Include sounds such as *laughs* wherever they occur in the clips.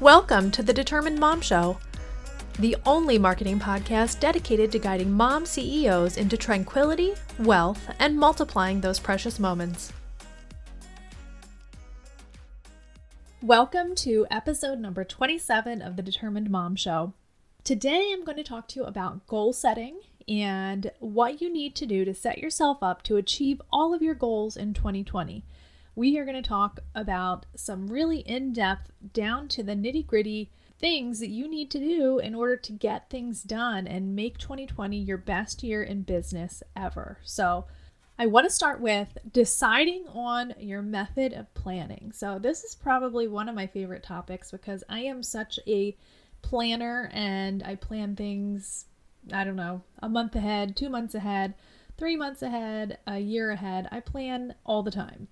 Welcome to the Determined Mom Show, the only marketing podcast dedicated to guiding mom CEOs into tranquility, wealth, and multiplying those precious moments. Welcome to episode number 27 of the Determined Mom Show. Today I'm going to talk to you about goal setting and what you need to do to set yourself up to achieve all of your goals in 2020 we are going to talk about some really in depth, down to the nitty gritty things that you need to do in order to get things done and make 2020 your best year in business ever. So, I want to start with deciding on your method of planning. So, this is probably one of my favorite topics because I am such a planner and I plan things, I don't know, a month ahead, two months ahead, three months ahead, a year ahead. I plan all the time.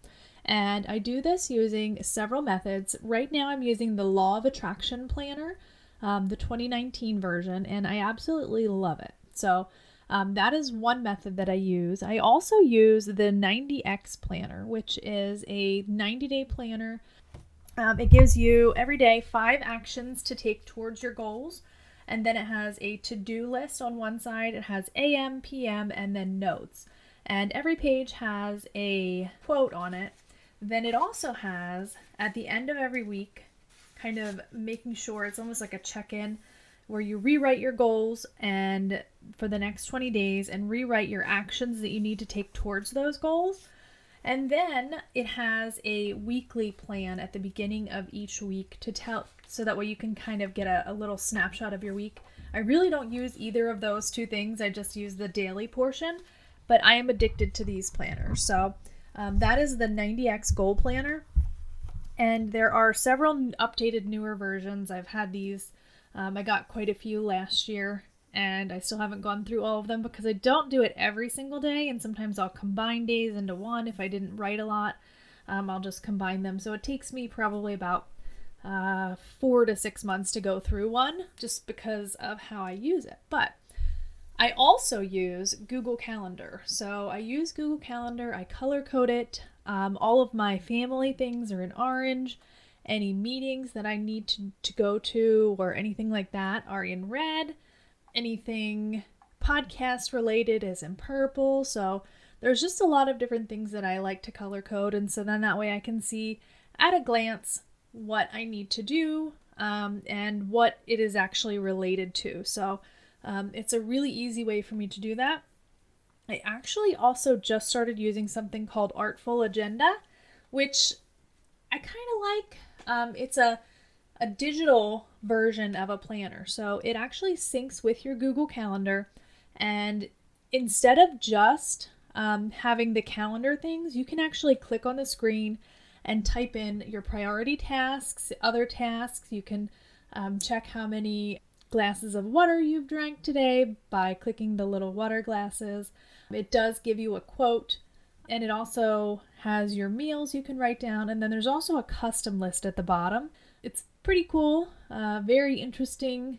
And I do this using several methods. Right now, I'm using the Law of Attraction Planner, um, the 2019 version, and I absolutely love it. So, um, that is one method that I use. I also use the 90X Planner, which is a 90 day planner. Um, it gives you every day five actions to take towards your goals. And then it has a to do list on one side, it has AM, PM, and then notes. And every page has a quote on it then it also has, at the end of every week, kind of making sure it's almost like a check in where you rewrite your goals and for the next 20 days and rewrite your actions that you need to take towards those goals. And then it has a weekly plan at the beginning of each week to tell so that way you can kind of get a, a little snapshot of your week. I really don't use either of those two things, I just use the daily portion, but I am addicted to these planners. So um, that is the 90X Goal Planner. And there are several updated newer versions. I've had these, um, I got quite a few last year, and I still haven't gone through all of them because I don't do it every single day. And sometimes I'll combine days into one if I didn't write a lot. Um, I'll just combine them. So it takes me probably about uh, four to six months to go through one just because of how I use it. But I also use Google Calendar. So I use Google Calendar, I color code it. Um, all of my family things are in orange. Any meetings that I need to, to go to or anything like that are in red. Anything podcast related is in purple. So there's just a lot of different things that I like to color code. And so then that way I can see at a glance what I need to do um, and what it is actually related to. So um, it's a really easy way for me to do that. I actually also just started using something called Artful Agenda, which I kind of like. Um, it's a a digital version of a planner, so it actually syncs with your Google Calendar, and instead of just um, having the calendar things, you can actually click on the screen and type in your priority tasks, other tasks. You can um, check how many glasses of water you've drank today by clicking the little water glasses. It does give you a quote and it also has your meals you can write down. And then there's also a custom list at the bottom. It's pretty cool, uh, very interesting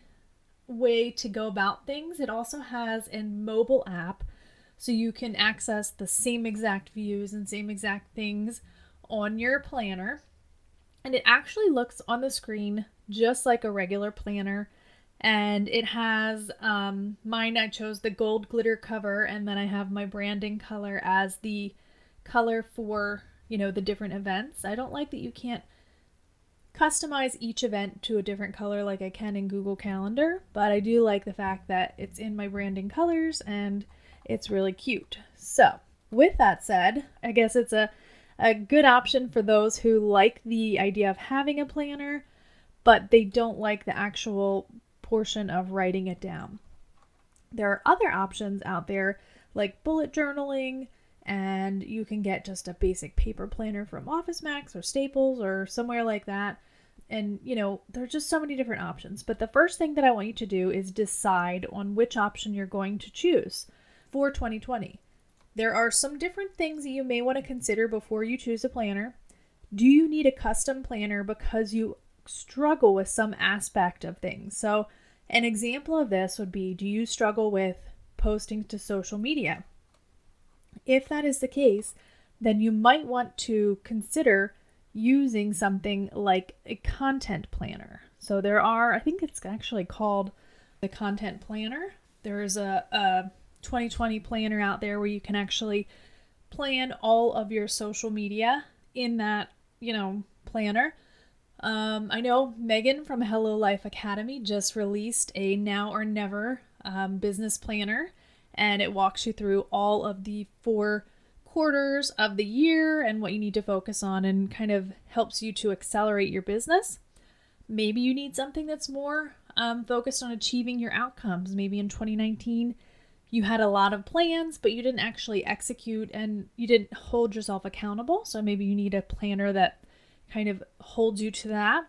way to go about things. It also has a mobile app so you can access the same exact views and same exact things on your planner. And it actually looks on the screen just like a regular planner and it has um, mine i chose the gold glitter cover and then i have my branding color as the color for you know the different events. I don't like that you can't customize each event to a different color like i can in google calendar but i do like the fact that it's in my branding colors and it's really cute. So with that said i guess it's a, a good option for those who like the idea of having a planner but they don't like the actual portion of writing it down. There are other options out there like bullet journaling, and you can get just a basic paper planner from Office Max or Staples or somewhere like that. And you know, there's just so many different options. But the first thing that I want you to do is decide on which option you're going to choose for 2020. There are some different things that you may want to consider before you choose a planner. Do you need a custom planner because you struggle with some aspect of things? So, an example of this would be Do you struggle with posting to social media? If that is the case, then you might want to consider using something like a content planner. So there are, I think it's actually called the Content Planner. There is a, a 2020 planner out there where you can actually plan all of your social media in that, you know, planner. Um, I know Megan from Hello Life Academy just released a now or never um, business planner, and it walks you through all of the four quarters of the year and what you need to focus on and kind of helps you to accelerate your business. Maybe you need something that's more um, focused on achieving your outcomes. Maybe in 2019, you had a lot of plans, but you didn't actually execute and you didn't hold yourself accountable. So maybe you need a planner that kind of holds you to that.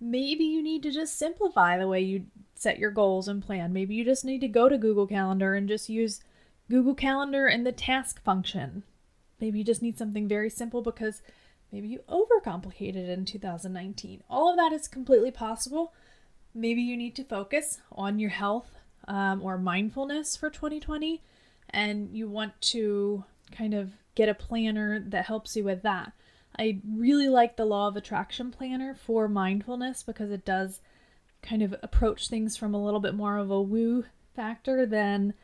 Maybe you need to just simplify the way you set your goals and plan. Maybe you just need to go to Google Calendar and just use Google Calendar and the task function. Maybe you just need something very simple because maybe you overcomplicated in 2019. All of that is completely possible. Maybe you need to focus on your health um, or mindfulness for 2020, and you want to kind of get a planner that helps you with that. I really like the Law of Attraction Planner for mindfulness because it does kind of approach things from a little bit more of a woo factor than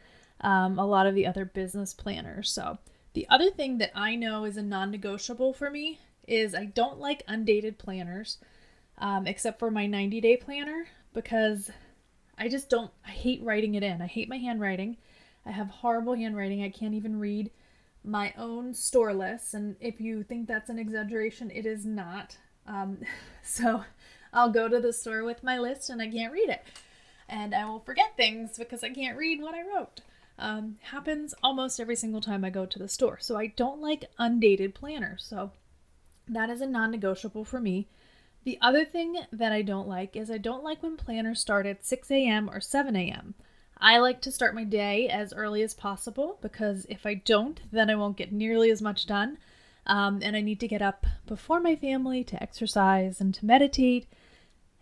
um, a lot of the other business planners. So, the other thing that I know is a non negotiable for me is I don't like undated planners, um, except for my 90 day planner, because I just don't, I hate writing it in. I hate my handwriting. I have horrible handwriting. I can't even read my own store list. And if you think that's an exaggeration, it is not. Um, *laughs* so I'll go to the store with my list and I can't read it. And I will forget things because I can't read what I wrote. Um, happens almost every single time I go to the store. So I don't like undated planners. So that is a non negotiable for me. The other thing that I don't like is I don't like when planners start at 6 a.m. or 7 a.m. I like to start my day as early as possible because if I don't, then I won't get nearly as much done. Um, and I need to get up before my family to exercise and to meditate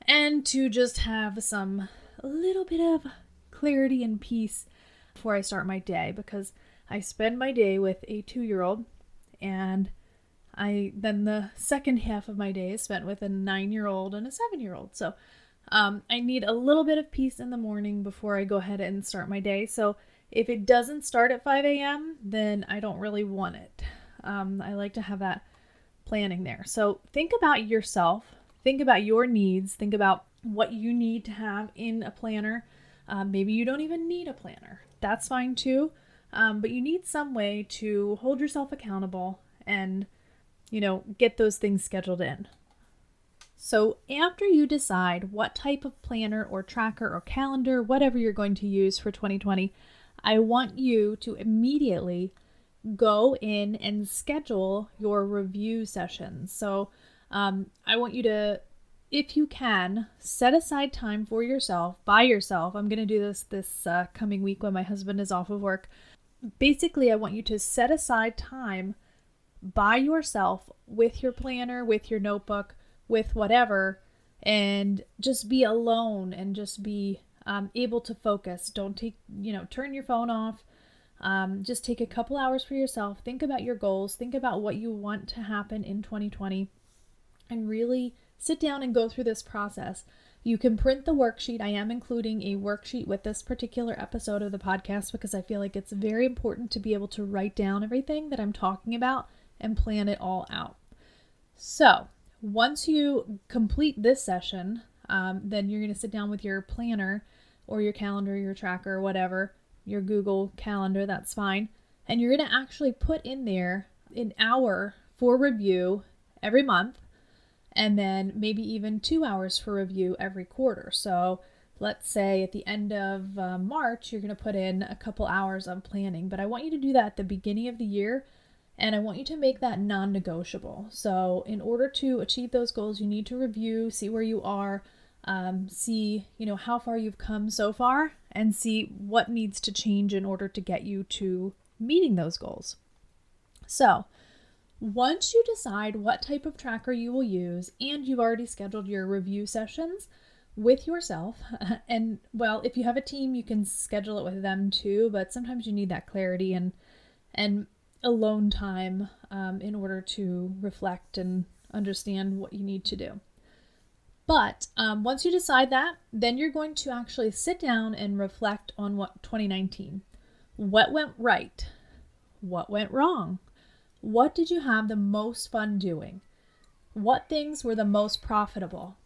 and to just have some little bit of clarity and peace before I start my day because I spend my day with a two year old and I then the second half of my day is spent with a nine year old and a seven year old. So um, I need a little bit of peace in the morning before I go ahead and start my day. So if it doesn't start at 5 a.m., then I don't really want it. Um, I like to have that planning there. So think about yourself, think about your needs, think about what you need to have in a planner. Um, maybe you don't even need a planner. That's fine too. Um, but you need some way to hold yourself accountable and you know, get those things scheduled in. So, after you decide what type of planner or tracker or calendar, whatever you're going to use for 2020, I want you to immediately go in and schedule your review sessions. So, um, I want you to, if you can, set aside time for yourself, by yourself. I'm going to do this this uh, coming week when my husband is off of work. Basically, I want you to set aside time by yourself with your planner, with your notebook, with whatever, and just be alone and just be um, able to focus. Don't take, you know, turn your phone off. Um, just take a couple hours for yourself. Think about your goals. Think about what you want to happen in 2020 and really sit down and go through this process. You can print the worksheet. I am including a worksheet with this particular episode of the podcast because I feel like it's very important to be able to write down everything that I'm talking about and plan it all out. So, once you complete this session, um, then you're going to sit down with your planner or your calendar, your tracker, whatever, your Google Calendar, that's fine. And you're going to actually put in there an hour for review every month, and then maybe even two hours for review every quarter. So, let's say at the end of uh, March, you're going to put in a couple hours of planning, but I want you to do that at the beginning of the year and I want you to make that non negotiable. So, in order to achieve those goals, you need to review, see where you are, um, see, you know, how far you've come so far, and see what needs to change in order to get you to meeting those goals. So, once you decide what type of tracker you will use and you've already scheduled your review sessions with yourself, *laughs* and well, if you have a team, you can schedule it with them too, but sometimes you need that clarity and and alone time um, in order to reflect and understand what you need to do. But um, once you decide that, then you're going to actually sit down and reflect on what 2019. What went right? What went wrong? What did you have the most fun doing? What things were the most profitable?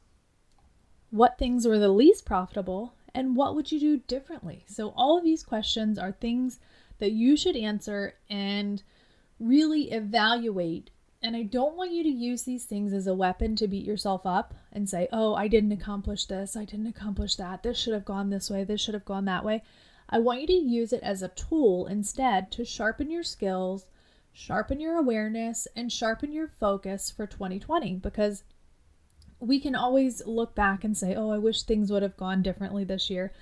What things were the least profitable? And what would you do differently? So, all of these questions are things that you should answer and really evaluate. And I don't want you to use these things as a weapon to beat yourself up and say, oh, I didn't accomplish this, I didn't accomplish that, this should have gone this way, this should have gone that way. I want you to use it as a tool instead to sharpen your skills, sharpen your awareness, and sharpen your focus for 2020 because we can always look back and say, oh, I wish things would have gone differently this year.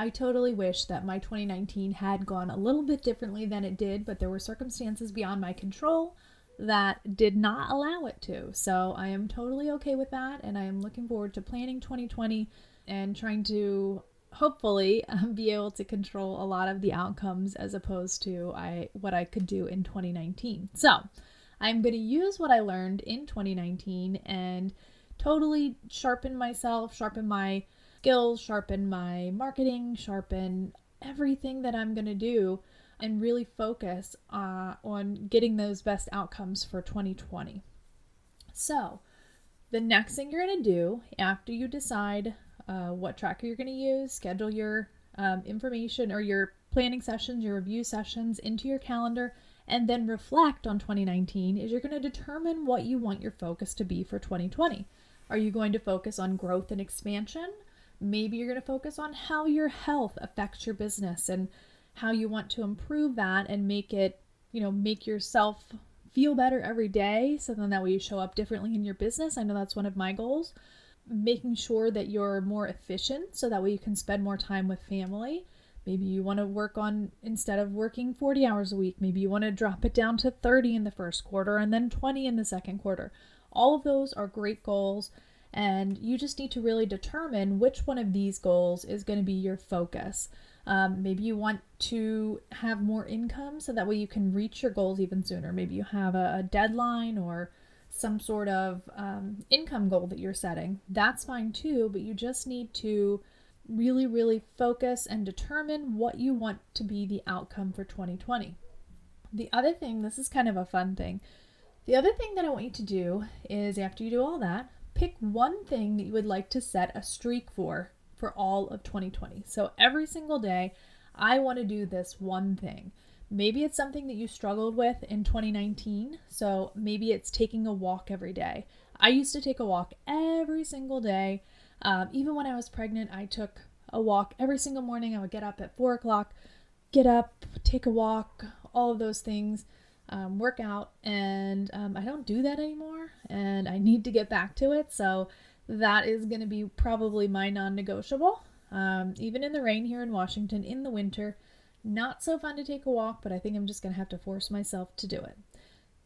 I totally wish that my 2019 had gone a little bit differently than it did, but there were circumstances beyond my control that did not allow it to. So I am totally okay with that, and I am looking forward to planning 2020 and trying to hopefully *laughs* be able to control a lot of the outcomes as opposed to I what I could do in 2019. So, I'm going to use what I learned in 2019 and totally sharpen myself, sharpen my skills, sharpen my marketing, sharpen everything that I'm going to do and really focus uh, on getting those best outcomes for 2020. So, the next thing you're going to do after you decide uh, what tracker you're going to use, schedule your um, information or your planning sessions, your review sessions into your calendar, and then reflect on 2019 is you're going to determine what you want your focus to be for 2020. Are you going to focus on growth and expansion? Maybe you're going to focus on how your health affects your business and how you want to improve that and make it, you know, make yourself feel better every day so then that way you show up differently in your business. I know that's one of my goals making sure that you're more efficient so that way you can spend more time with family. Maybe you want to work on, instead of working 40 hours a week, maybe you want to drop it down to 30 in the first quarter and then 20 in the second quarter. All of those are great goals, and you just need to really determine which one of these goals is going to be your focus. Um, maybe you want to have more income so that way you can reach your goals even sooner. Maybe you have a, a deadline or some sort of um, income goal that you're setting, that's fine too, but you just need to really, really focus and determine what you want to be the outcome for 2020. The other thing, this is kind of a fun thing. The other thing that I want you to do is after you do all that, pick one thing that you would like to set a streak for for all of 2020. So every single day, I want to do this one thing. Maybe it's something that you struggled with in 2019. So maybe it's taking a walk every day. I used to take a walk every single day. Um, even when I was pregnant, I took a walk every single morning. I would get up at four o'clock, get up, take a walk, all of those things, um, work out. And um, I don't do that anymore. And I need to get back to it. So that is going to be probably my non negotiable. Um, even in the rain here in Washington in the winter, not so fun to take a walk, but I think I'm just going to have to force myself to do it.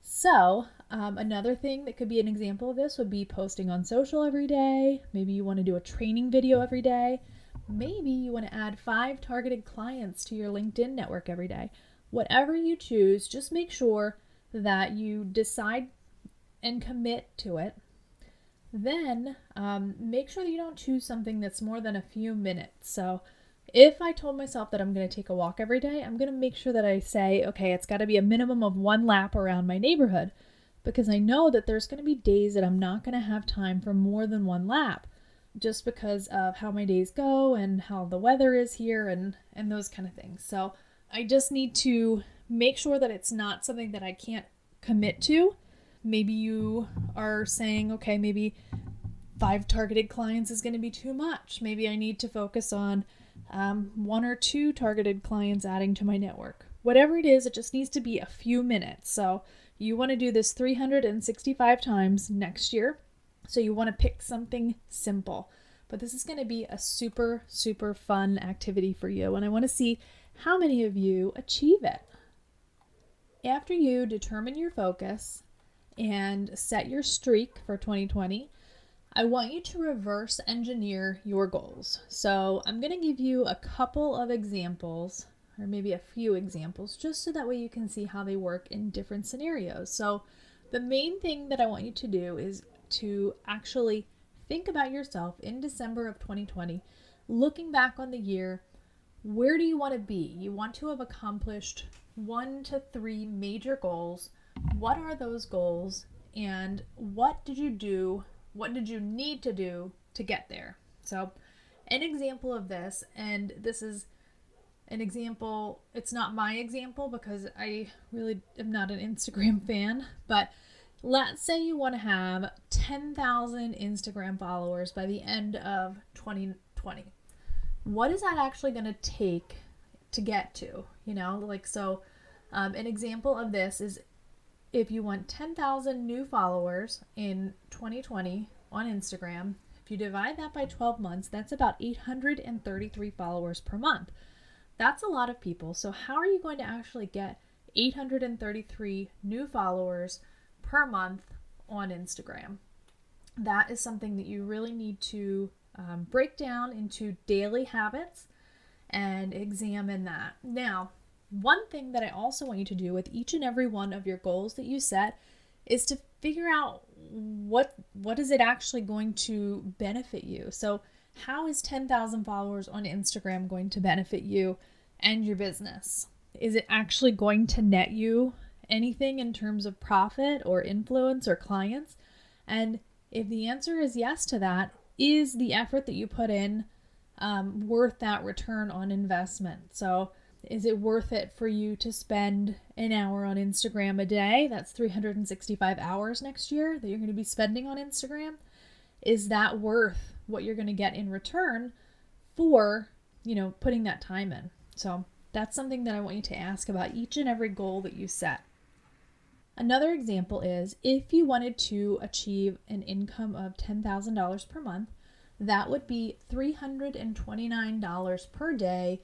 So, um, another thing that could be an example of this would be posting on social every day. Maybe you want to do a training video every day. Maybe you want to add five targeted clients to your LinkedIn network every day. Whatever you choose, just make sure that you decide and commit to it. Then um, make sure that you don't choose something that's more than a few minutes. So, if I told myself that I'm going to take a walk every day, I'm going to make sure that I say, okay, it's got to be a minimum of one lap around my neighborhood because I know that there's going to be days that I'm not going to have time for more than one lap just because of how my days go and how the weather is here and and those kind of things. So, I just need to make sure that it's not something that I can't commit to. Maybe you are saying, okay, maybe five targeted clients is going to be too much. Maybe I need to focus on um, one or two targeted clients adding to my network. Whatever it is, it just needs to be a few minutes. So you want to do this 365 times next year. So you want to pick something simple. But this is going to be a super, super fun activity for you. And I want to see how many of you achieve it. After you determine your focus and set your streak for 2020, I want you to reverse engineer your goals. So I'm going to give you a couple of examples, or maybe a few examples, just so that way you can see how they work in different scenarios. So the main thing that I want you to do is to actually think about yourself in December of 2020, looking back on the year. Where do you want to be? You want to have accomplished one to three major goals. What are those goals? And what did you do? What did you need to do to get there? So, an example of this, and this is an example, it's not my example because I really am not an Instagram *laughs* fan, but let's say you want to have 10,000 Instagram followers by the end of 2020. What is that actually going to take to get to? You know, like, so um, an example of this is if you want 10,000 new followers in 2020 on Instagram, if you divide that by 12 months, that's about 833 followers per month. That's a lot of people. So, how are you going to actually get 833 new followers per month on Instagram? That is something that you really need to um, break down into daily habits and examine that. Now, one thing that I also want you to do with each and every one of your goals that you set is to figure out what what is it actually going to benefit you. So, how is 10,000 followers on Instagram going to benefit you and your business? Is it actually going to net you anything in terms of profit or influence or clients? And if the answer is yes to that, is the effort that you put in um, worth that return on investment? So, is it worth it for you to spend an hour on Instagram a day? That's 365 hours next year that you're going to be spending on Instagram. Is that worth what you're going to get in return for, you know, putting that time in? So, that's something that I want you to ask about each and every goal that you set. Another example is if you wanted to achieve an income of $10,000 per month, that would be $329 per day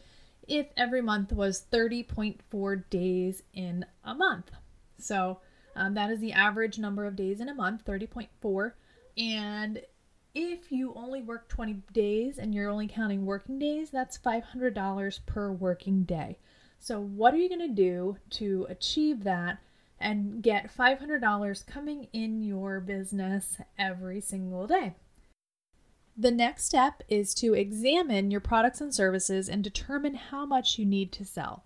if every month was 30.4 days in a month. So um, that is the average number of days in a month, 30.4. And if you only work 20 days and you're only counting working days, that's $500 per working day. So, what are you going to do to achieve that and get $500 coming in your business every single day? The next step is to examine your products and services and determine how much you need to sell.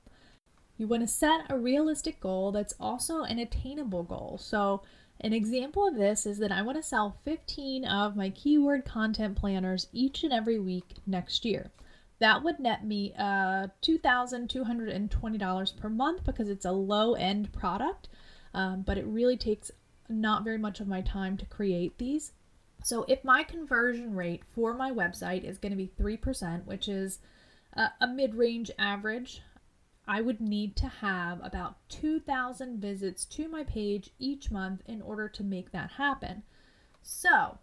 You want to set a realistic goal that's also an attainable goal. So, an example of this is that I want to sell 15 of my keyword content planners each and every week next year. That would net me uh, $2,220 per month because it's a low end product, um, but it really takes not very much of my time to create these. So if my conversion rate for my website is going to be 3%, which is a, a mid range average, I would need to have about 2,000 visits to my page each month in order to make that happen. So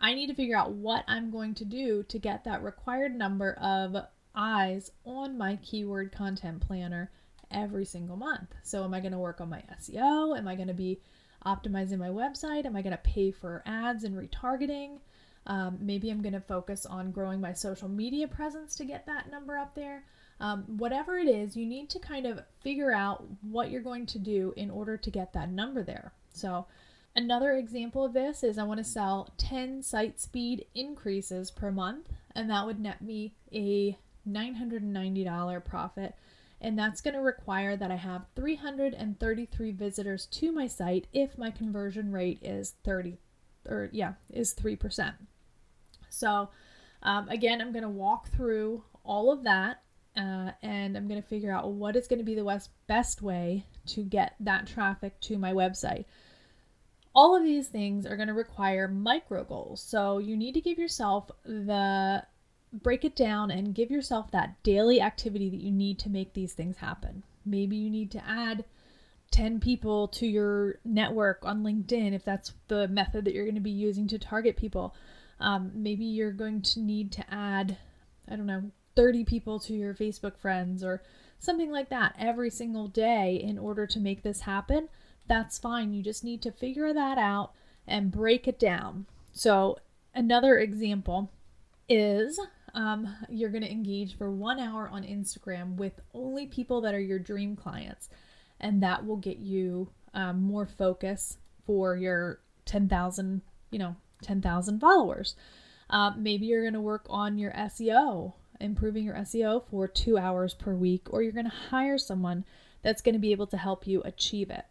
I need to figure out what I'm going to do to get that required number of eyes on my keyword content planner every single month. So, am I going to work on my SEO? Am I going to be optimizing my website? Am I going to pay for ads and retargeting? Um, maybe I'm going to focus on growing my social media presence to get that number up there. Um, whatever it is, you need to kind of figure out what you're going to do in order to get that number there. So, another example of this is I want to sell 10 site speed increases per month, and that would net me a $990 profit and that's going to require that I have 333 visitors to my site if my conversion rate is 30 or yeah, is 3%. So um, again, I'm going to walk through all of that uh, and I'm going to figure out what is going to be the best, best way to get that traffic to my website. All of these things are going to require micro goals. So you need to give yourself the break it down and give yourself that daily activity that you need to make these things happen. Maybe you need to add 10 people to your network on LinkedIn if that's the method that you're going to be using to target people. Um, maybe you're going to need to add, I don't know, 30 people to your Facebook friends or something like that every single day in order to make this happen. That's fine. You just need to figure that out and break it down. So, another example is um, you're going to engage for one hour on Instagram with only people that are your dream clients. And that will get you um, more focus for your 10,000, you know, 10,000 followers. Uh, maybe you're going to work on your SEO, improving your SEO for two hours per week, or you're going to hire someone that's going to be able to help you achieve it.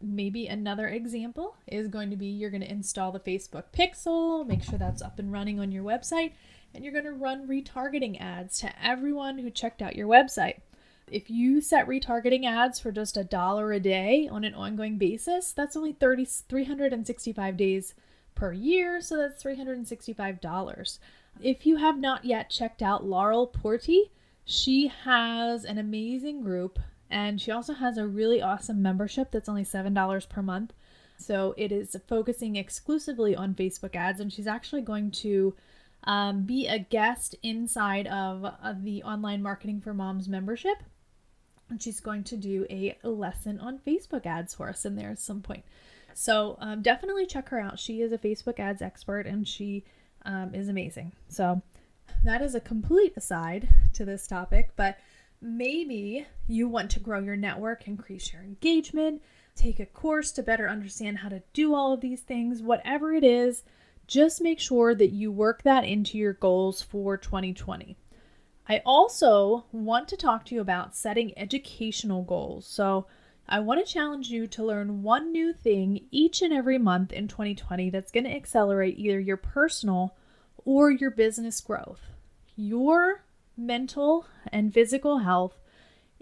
Maybe another example is going to be you're going to install the Facebook Pixel, make sure that's up and running on your website, and you're going to run retargeting ads to everyone who checked out your website. If you set retargeting ads for just a dollar a day on an ongoing basis, that's only 30, 365 days per year, so that's $365. If you have not yet checked out Laurel Portié, she has an amazing group and she also has a really awesome membership that's only $7 per month. So it is focusing exclusively on Facebook ads, and she's actually going to um, be a guest inside of, of the Online Marketing for Moms membership. And she's going to do a lesson on Facebook ads for us in there at some point. So um, definitely check her out. She is a Facebook ads expert and she um, is amazing. So that is a complete aside to this topic, but maybe you want to grow your network, increase your engagement, take a course to better understand how to do all of these things, whatever it is, just make sure that you work that into your goals for 2020. I also want to talk to you about setting educational goals. So, I want to challenge you to learn one new thing each and every month in 2020 that's going to accelerate either your personal or your business growth. Your mental and physical health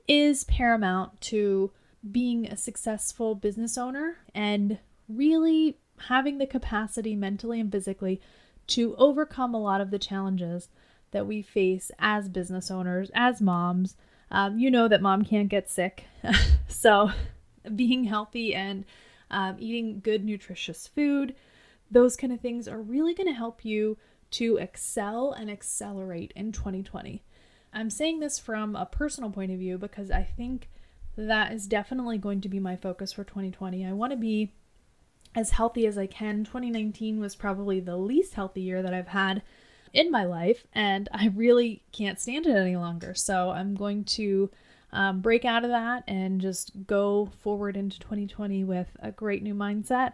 is paramount to being a successful business owner and really having the capacity mentally and physically to overcome a lot of the challenges that we face as business owners, as moms, um, you know that mom can't get sick. *laughs* so, being healthy and um, eating good, nutritious food, those kind of things are really going to help you to excel and accelerate in 2020. I'm saying this from a personal point of view because I think that is definitely going to be my focus for 2020. I want to be as healthy as I can. 2019 was probably the least healthy year that I've had in my life, and I really can't stand it any longer. So I'm going to um, break out of that and just go forward into 2020 with a great new mindset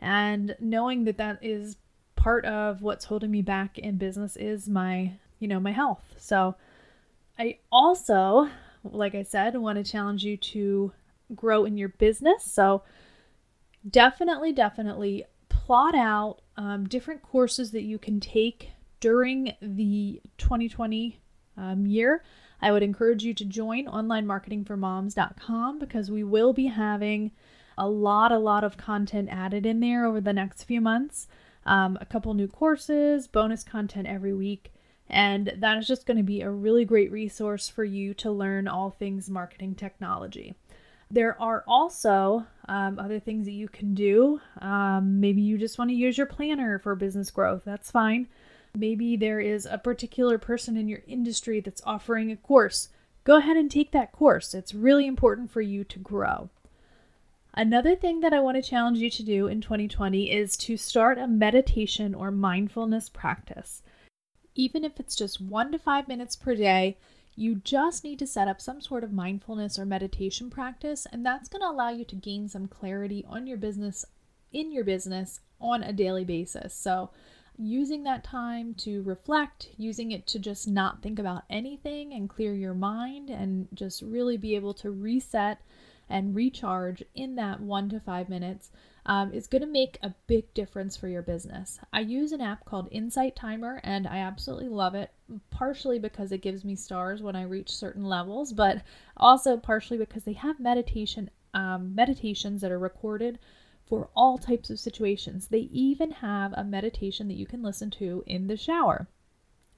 and knowing that that is part of what's holding me back in business is my you know my health so i also like i said want to challenge you to grow in your business so definitely definitely plot out um, different courses that you can take during the 2020 um, year, I would encourage you to join onlinemarketingformoms.com because we will be having a lot, a lot of content added in there over the next few months. Um, a couple new courses, bonus content every week. And that is just going to be a really great resource for you to learn all things marketing technology. There are also um, other things that you can do. Um, maybe you just want to use your planner for business growth. That's fine. Maybe there is a particular person in your industry that's offering a course. Go ahead and take that course. It's really important for you to grow. Another thing that I want to challenge you to do in 2020 is to start a meditation or mindfulness practice. Even if it's just one to five minutes per day, you just need to set up some sort of mindfulness or meditation practice, and that's going to allow you to gain some clarity on your business, in your business, on a daily basis. So, using that time to reflect, using it to just not think about anything and clear your mind and just really be able to reset and recharge in that one to five minutes um, is going to make a big difference for your business. I use an app called Insight Timer and I absolutely love it, partially because it gives me stars when I reach certain levels, but also partially because they have meditation um, meditations that are recorded for all types of situations. They even have a meditation that you can listen to in the shower.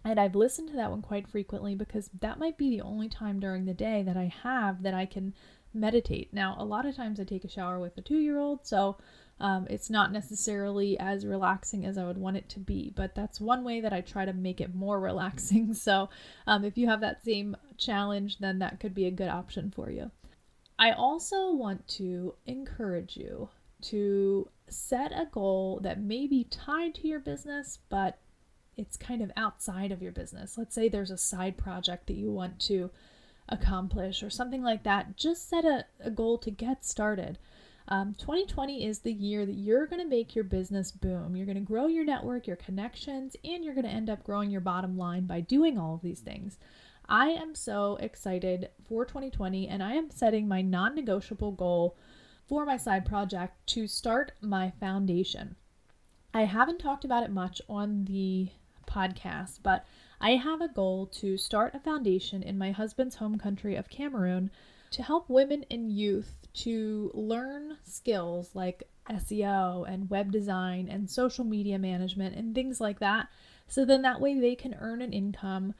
And I've listened to that one quite frequently because that might be the only time during the day that I have that I can meditate. Now, a lot of times I take a shower with a two year old, so um, it's not necessarily as relaxing as I would want it to be, but that's one way that I try to make it more *laughs* relaxing. So, um, if you have that same challenge, then that could be a good option for you. I also want to encourage you to set a goal that may be tied to your business, but it's kind of outside of your business. Let's say there's a side project that you want to accomplish or something like that. Just set a, a goal to get started. Um, 2020 is the year that you're going to make your business boom. You're going to grow your network, your connections, and you're going to end up growing your bottom line by doing all of these things. I am so excited for 2020, and I am setting my non negotiable goal for my side project to start my foundation. I haven't talked about it much on the podcast, but I have a goal to start a foundation in my husband's home country of Cameroon to help women and youth to learn skills like SEO and web design and social media management and things like that. So then that way they can earn an income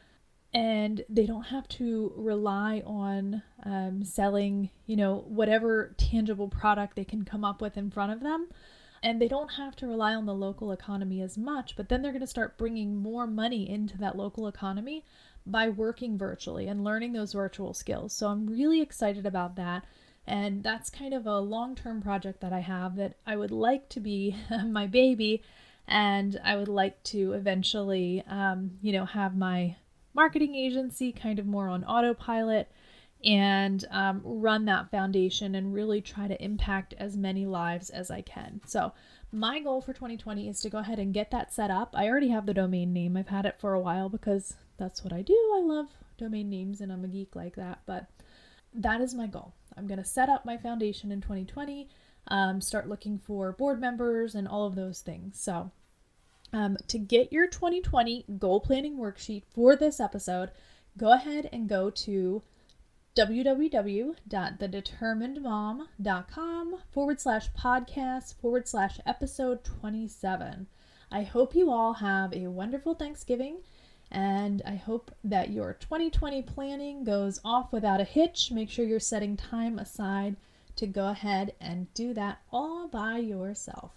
and they don't have to rely on um, selling, you know, whatever tangible product they can come up with in front of them. And they don't have to rely on the local economy as much, but then they're going to start bringing more money into that local economy by working virtually and learning those virtual skills. So I'm really excited about that. And that's kind of a long term project that I have that I would like to be *laughs* my baby. And I would like to eventually, um, you know, have my marketing agency kind of more on autopilot and um, run that foundation and really try to impact as many lives as I can. So, my goal for 2020 is to go ahead and get that set up. I already have the domain name, I've had it for a while because that's what I do. I love domain names and I'm a geek like that. But that is my goal. I'm going to set up my foundation in 2020, um, start looking for board members and all of those things. So, um, to get your 2020 goal planning worksheet for this episode, go ahead and go to www.thedeterminedmom.com forward slash podcast forward slash episode 27. I hope you all have a wonderful Thanksgiving and I hope that your 2020 planning goes off without a hitch. Make sure you're setting time aside to go ahead and do that all by yourself.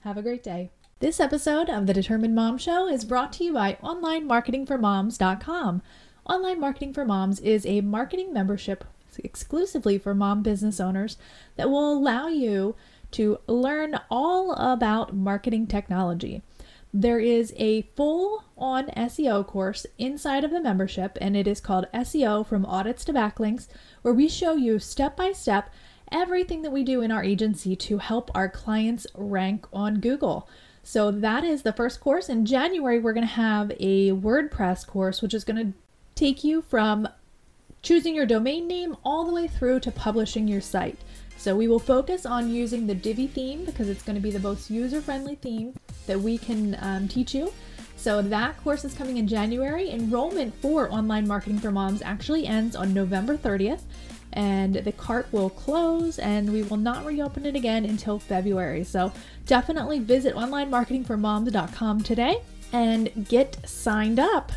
Have a great day. This episode of the Determined Mom Show is brought to you by OnlineMarketingForMoms.com. Online Marketing for Moms is a marketing membership exclusively for mom business owners that will allow you to learn all about marketing technology. There is a full on SEO course inside of the membership, and it is called SEO from Audits to Backlinks, where we show you step by step everything that we do in our agency to help our clients rank on Google. So that is the first course. In January, we're going to have a WordPress course, which is going to take you from choosing your domain name all the way through to publishing your site. So we will focus on using the Divi theme because it's going to be the most user-friendly theme that we can um, teach you. So that course is coming in January. Enrollment for Online Marketing for Moms actually ends on November 30th, and the cart will close and we will not reopen it again until February. So definitely visit onlinemarketingformoms.com today and get signed up.